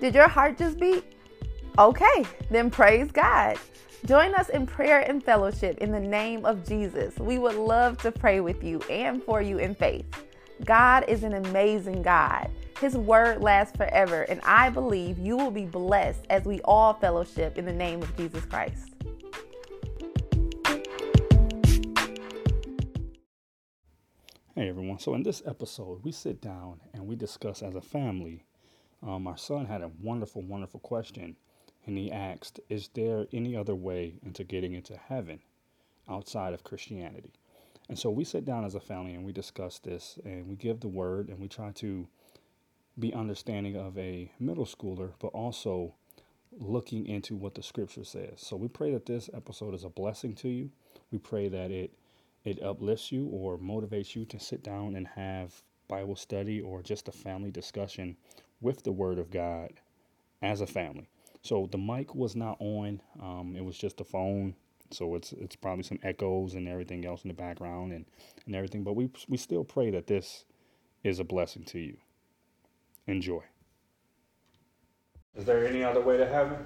Did your heart just beat? Okay, then praise God. Join us in prayer and fellowship in the name of Jesus. We would love to pray with you and for you in faith. God is an amazing God. His word lasts forever, and I believe you will be blessed as we all fellowship in the name of Jesus Christ. Hey everyone. So in this episode, we sit down and we discuss as a family. Um, our son had a wonderful, wonderful question, and he asked, "Is there any other way into getting into heaven outside of Christianity?" And so we sit down as a family and we discuss this, and we give the word, and we try to be understanding of a middle schooler, but also looking into what the scripture says. So we pray that this episode is a blessing to you. We pray that it it uplifts you or motivates you to sit down and have Bible study or just a family discussion with the Word of God as a family. So the mic was not on; um, it was just a phone. So it's it's probably some echoes and everything else in the background and, and everything. But we we still pray that this is a blessing to you. Enjoy. Is there any other way to heaven?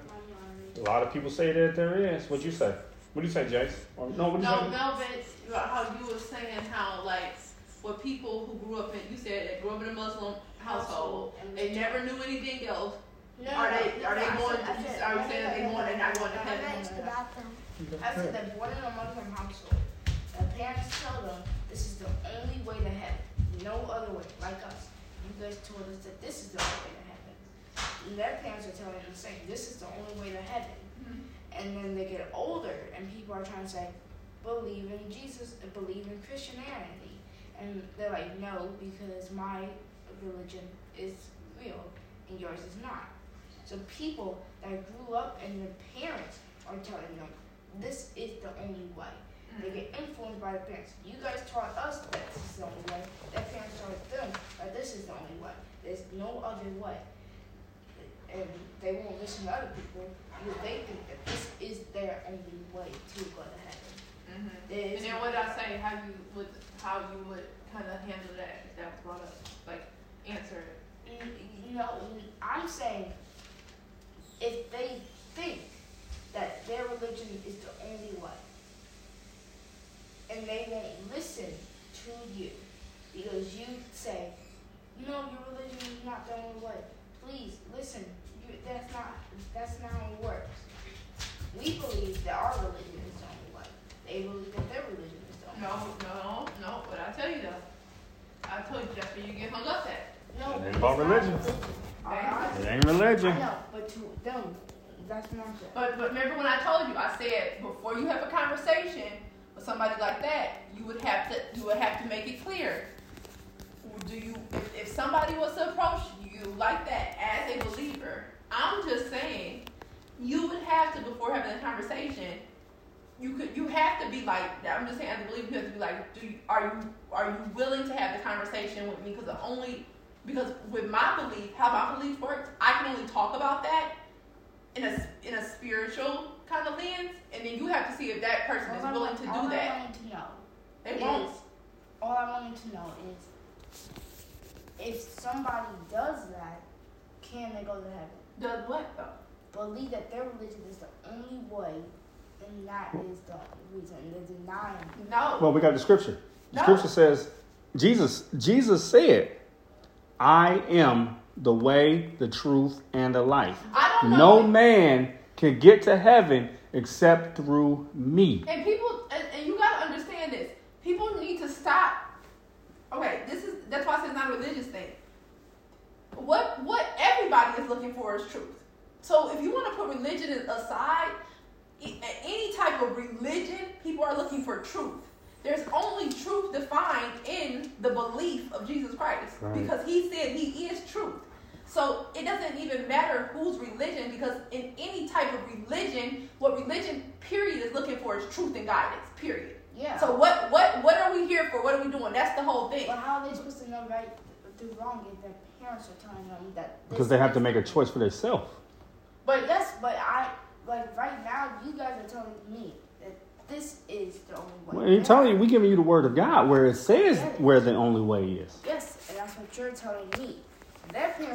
A lot of people say that there is. What'd you say? What do you say, Jace? Or, no, what do you No, say? Melvin, how you were saying how like what people who grew up in you said they grew up in a Muslim household, they never knew anything else. No, Are they- no, are they I going- said- I said- are you saying they no, going- no, they're not no, going to heaven? I said they're born in a Muslim household. The parents tell them this is the only way to heaven. No other way. Like us. You guys told us that this is the only way to heaven. And their parents are telling them the same. This is the only way to heaven. Mm-hmm. And then they get older and people are trying to say, believe in Jesus and believe in Christianity. And they're like, no, because my religion is real and yours is not. So people that grew up and their parents are telling them this is the only way. They get influenced by the parents. You guys taught us that this is the only way. Their parents taught them that this is the only way. There's no other way. And they won't listen to other people because they think that this is their only way to go to heaven. Mm-hmm. And then what I say, how you would how you would kind of handle that if that was brought up, answer it. Mm, No, I'm saying if they think that their religion is the only way, and they won't listen to you because you say, "No, your religion is not the only way." Please listen. You, that's not that's not how it works. We believe that our religion is the only way. They believe that their religion is the only way. No, no, no. But I tell you though, I told you that's where you get hung up at. No, It ain't about religion. Alright? It ain't religion. I know, but to them, that's not it. But but remember when I told you, I said before you have a conversation with somebody like that, you would have to you would have to make it clear. Do you if, if somebody was to approach you like that as a believer, I'm just saying you would have to before having a conversation. You could you have to be like I'm just saying as a believer you have to be like do you, are you are you willing to have the conversation with me because the only because with my belief how my belief works I can only talk about that in a in a spiritual kind of lens, and then you have to see if that person is All I willing want- to all do I that. wanted to know They is- won't. All I wanted to know is if somebody does that, can they go to heaven? Does what though? Believe that their religion is the only way, and that is the reason. They're denying. No. Well, we got the scripture. The No. scripture says, Jesus, Jesus said, I am the way, the truth, and the life. I don't know. No man can get to heaven except through me. And people, and, and you gotta understand this. People need to stop. Okay, this is that's why I said it's not a religious thing. What what everybody is looking for is truth. So if you want to put religion aside, any type of religion, people are looking for truth. There's only truth defined in the belief of Jesus Christ Right. because He said He is truth. So it doesn't even matter whose religion because in any type of religion, what religion period is looking for is truth and guidance. Period. Yeah. So what what what are we here for? What are we doing? That's the whole thing. but how are they supposed to know right through wrong if their parents are telling them that? Because they have to make a choice for themselves. But Yes, but I like right now. You guys are telling me that this is the only way. Well, you're telling you, we're giving you the word of God where it says yes. where the only way is. Yes, and that's what you're telling me.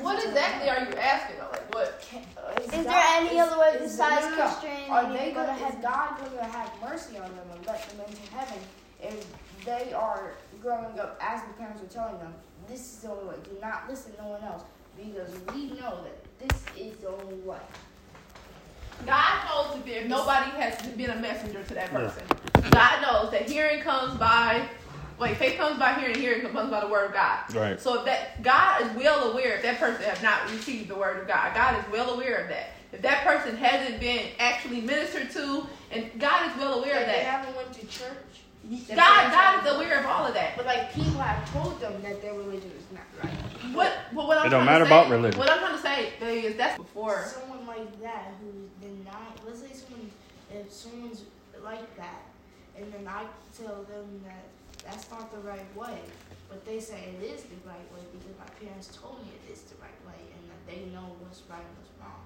What exactly are you asking? Like what uh, is is, God, there any is, other way besides Christianity? Are they going to have God going to have mercy on them and let them into heaven if they are growing up as the parents are telling them this is the only way? Do not listen to no one else because we know that this is the only way. God knows if there, nobody has been a messenger to that person. God knows that hearing comes by, wait, faith comes by hearing, hearing comes by the word of God. Right. So if that God is well aware if that person has not received the word of God, God is well aware of that. If that person hasn't been actually ministered to, and God is well aware Like of that. they haven't went to church. God, God haven't- aware of all of that. But like people have told them that their religion is not right. What, what, what I'm It don't matter say, about religion. What I'm trying to say is that's before. Someone like that who's denied. Let's say someone, if someone's like that, and then I tell them that that's not the right way, but they say it is the right way because my parents told me it is the right way, and that they know what's right and what's wrong.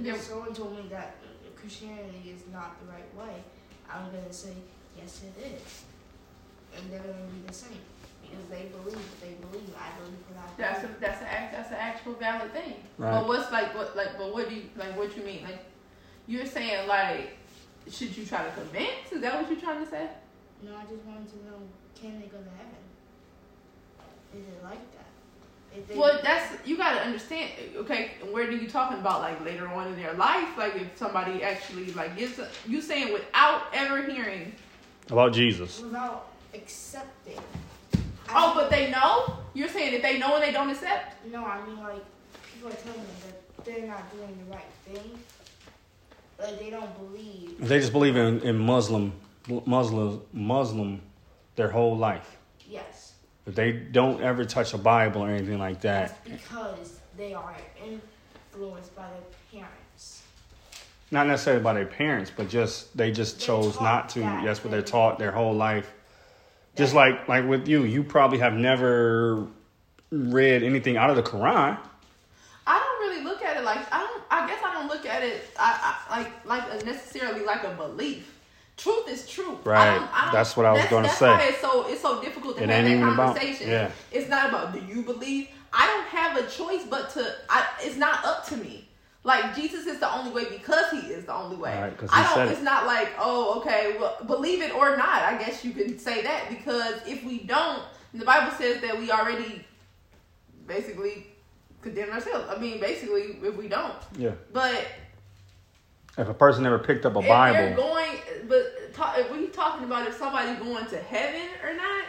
Yeah. If someone told me that Christianity is not the right way, I'm gonna say yes, it is, and they're gonna be the same because they believe what they believe. I believe what I That's a, believe. that's a, act- that's an actual valid thing. Right. But what's like what like but what do you like what you mean like you're saying like should you try to convince? Is that what you're trying to say? No, I just wanted to know can they go to heaven? Is it like that? Well, that's you got to understand. Okay, where do you talking about? Like later on in their life, like if somebody actually like gives a, you saying without ever hearing. About Jesus. without accepting. Oh, but they know. You're saying if they know and they don't accept. no, I mean like people are telling them that they're not doing the right thing. Like they don't believe. They just believe in, in Muslim, Muslim, Muslim their whole life. Yes, If they don't ever touch a Bible or anything like that's that, because they are influenced by their parents. Not necessarily by their parents, but just they just They're chose not to. that. That's what they're taught their whole life. Just like like with you, you probably have never read anything out of the Quran. I don't really look at it like I don't. I guess I don't look at it I, I, like like necessarily like a belief. Truth is truth. I Right. don't- I don't- That's what I was gonna that's say. Why it's so it's so difficult to It have that even about- conversation. yeah. It's not about do you believe. I don't have a choice but to. I, it's not up to me. Like Jesus is the only way because he is the only way. Right, I don't. said it. It's not like oh okay, well believe it or not. I guess you can say that because if we don't, the Bible says that we already basically condemn ourselves. I mean, basically, if we don't. Yeah. But If a person never picked up a Bible, going, but ta- if we talking about if somebody going to heaven or not,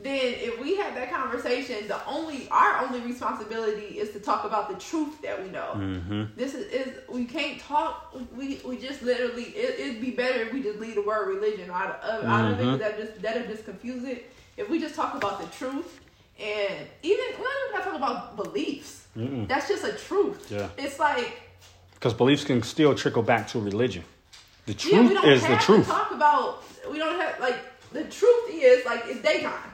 then if we have that conversation, the only our only responsibility is to talk about the truth that we know. hmm This is, is we can't talk. We we just literally it, it'd be better if we just leave the word religion out of out of it. Mhm. 'cause That just that'll just confuse it. If we just talk about the truth and even we don't even have to talk about beliefs. Mm-mm. That's just a truth. Yeah. It's like because beliefs can still trickle back to religion. The yeah, truth we don't is have the to truth. talk about. We don't have like the truth is like it's daytime.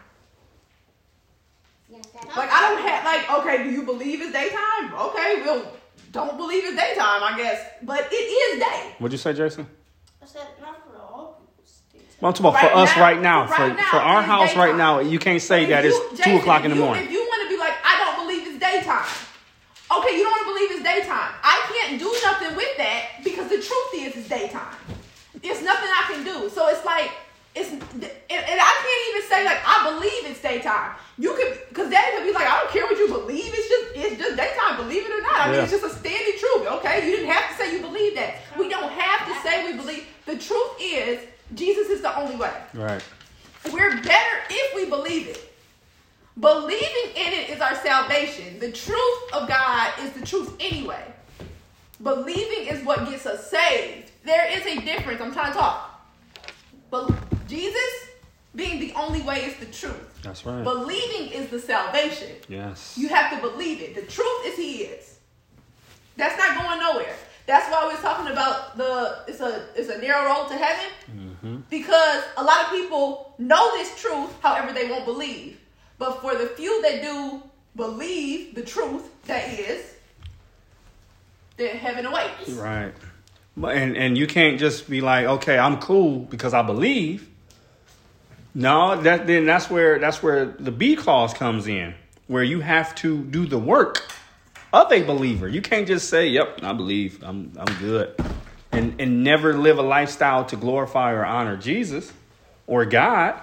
Like I don't have like okay, do you believe it's daytime? Okay, we'll don't believe it's daytime, I guess, but it is day. What'd you say, Jason? I said not for all people's things. Well, I'm talking about for Right us right now. right for now, for our it's house right now, you can't say If that you- it's Jason, two o'clock in the you- morning. If you want to be like, I don't believe it's daytime. Okay, you don't want to believe it's daytime. I can't do nothing with that because the truth is it's daytime. It's nothing I can do. So it's like it's and, and I can't even say like I believe it's daytime. You could because daddy could be like, I don't care what you believe. It's just it's just daytime. Believe it or not. I mean, Yeah. it's just a standing truth. Okay, you didn't have to say you believe that. We don't have to say we believe. The truth is Jesus is the only way. Right. We're better if we believe it. Believing in it is our salvation. The truth of God is the truth anyway. Believing is what gets us saved. There is a difference. I'm trying to talk. But Jesus being the only way is the truth. That's right. Believing is the salvation. yes. You have to believe it. The truth is He is. That's not going nowhere. That's why we're talking about the it's a it's a narrow road to heaven hmm because a lot of people know this truth, however they won't believe. But for the few that do believe the truth that is, then heaven awaits. Right. But and and you can't just be like, okay, I'm cool because I believe. No, that then that's where that's where the B clause comes in, where you have to do the work of a believer. You can't just say, "Yep, I believe. I'm I'm good." And and never live a lifestyle to glorify or honor Jesus or God.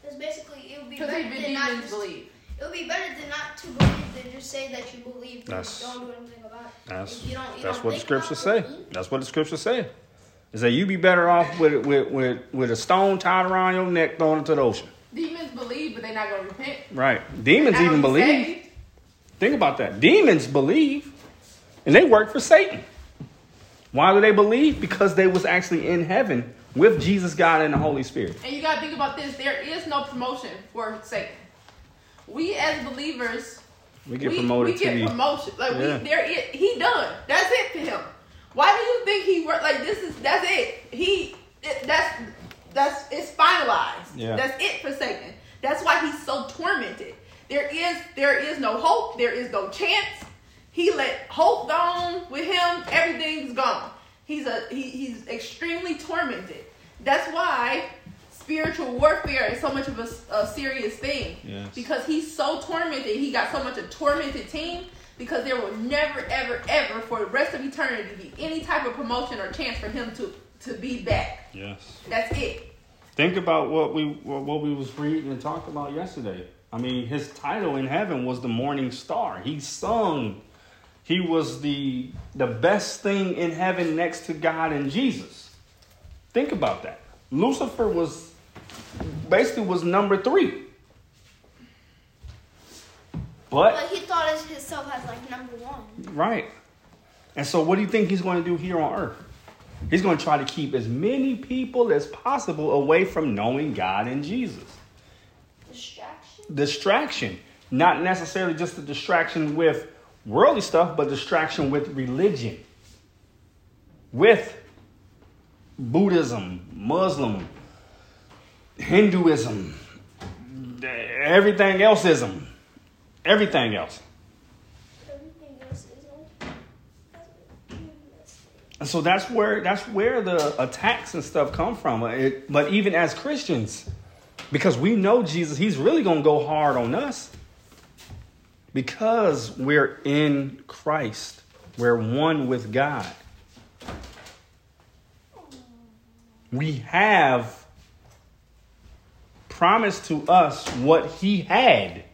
Because basically, it would be better than not demons just, believe. It would be better than not to believe than just say that you believe, but That's- don't do anything about it. That's you don't, you that's don't what the scriptures say. That's what the scriptures say. Is that you be better off with with with with a stone tied around your neck thrown into the ocean. Demons believe, but they're not going to repent. Right. Demons even believe. saved. Think about that. Demons believe, and they work for Satan. Why do they believe? Because they was actually in heaven with Jesus, God, and the Holy Spirit. And you got to think about this. There is no promotion for Satan. We as believers, We get we, promoted we get promotion. Like Yeah. we, there, it, he done. That's it for him. Why do you think he worked? Like this is that's it. He it, that's that's it's finalized. Yeah. That's it for Satan. That's why he's so tormented. There is there is no hope. There is no chance. He let hope gone with him. Everything's gone. He's a he, he's extremely tormented. That's why spiritual warfare is so much of a, a serious thing. Yes. Because he's so tormented. He got so much a tormented team because there will never, ever, ever for the rest of eternity be any type of promotion or chance for him to to be back. Yes. That's it. Think about what we what we was reading and talked about yesterday. I mean, his title in heaven was the morning star. He sung. He was the the best thing in heaven next to God and Jesus. Think about that. Lucifer was basically was number three. But But he thought of himself as like number one. Right. And so, what do you think he's going to do here on earth? He's going to try to keep as many people as possible away from knowing God and Jesus. Distraction. Distraction. Not necessarily just a distraction with worldly stuff, but distraction with religion, with Buddhism, Muslim, Hinduism, everything else ism, everything else. Everything else is. And so that's where that's where the attacks and stuff come from. It, but even as Christians, because we know Jesus, He's really gonna go hard on us because we're in Christ. We're one with God. We have promised to us what He had.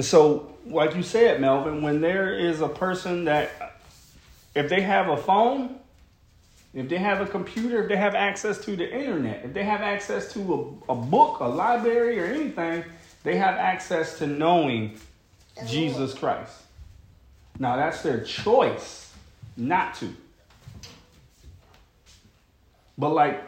And so, like you said, Melvin, when there is a person that, if they have a phone, if they have a computer, if they have access to the internet, if they have access to a, a book, a library, or anything, they have access to knowing Jesus Christ. Now, that's their choice not to. But, like,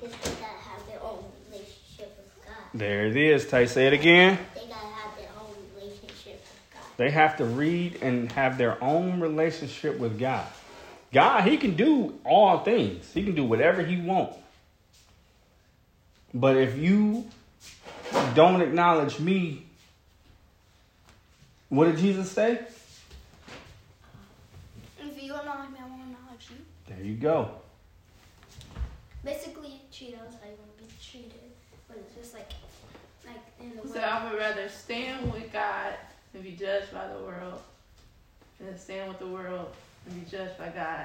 they have their own relationship with God. there it is. Tay, say it again. They gotta have their own relationship with God. They have to read and have their own relationship with God. God, He can do all things. He can do whatever He wants. But if you don't acknowledge me, what did Jesus say? If you acknowledge me, I won't acknowledge you. There you go. Basically, treat us how you want to be treated. But it's just like, like in the He way. said, I would rather stand with God than be judged by the world, than stand with the world and be judged by God.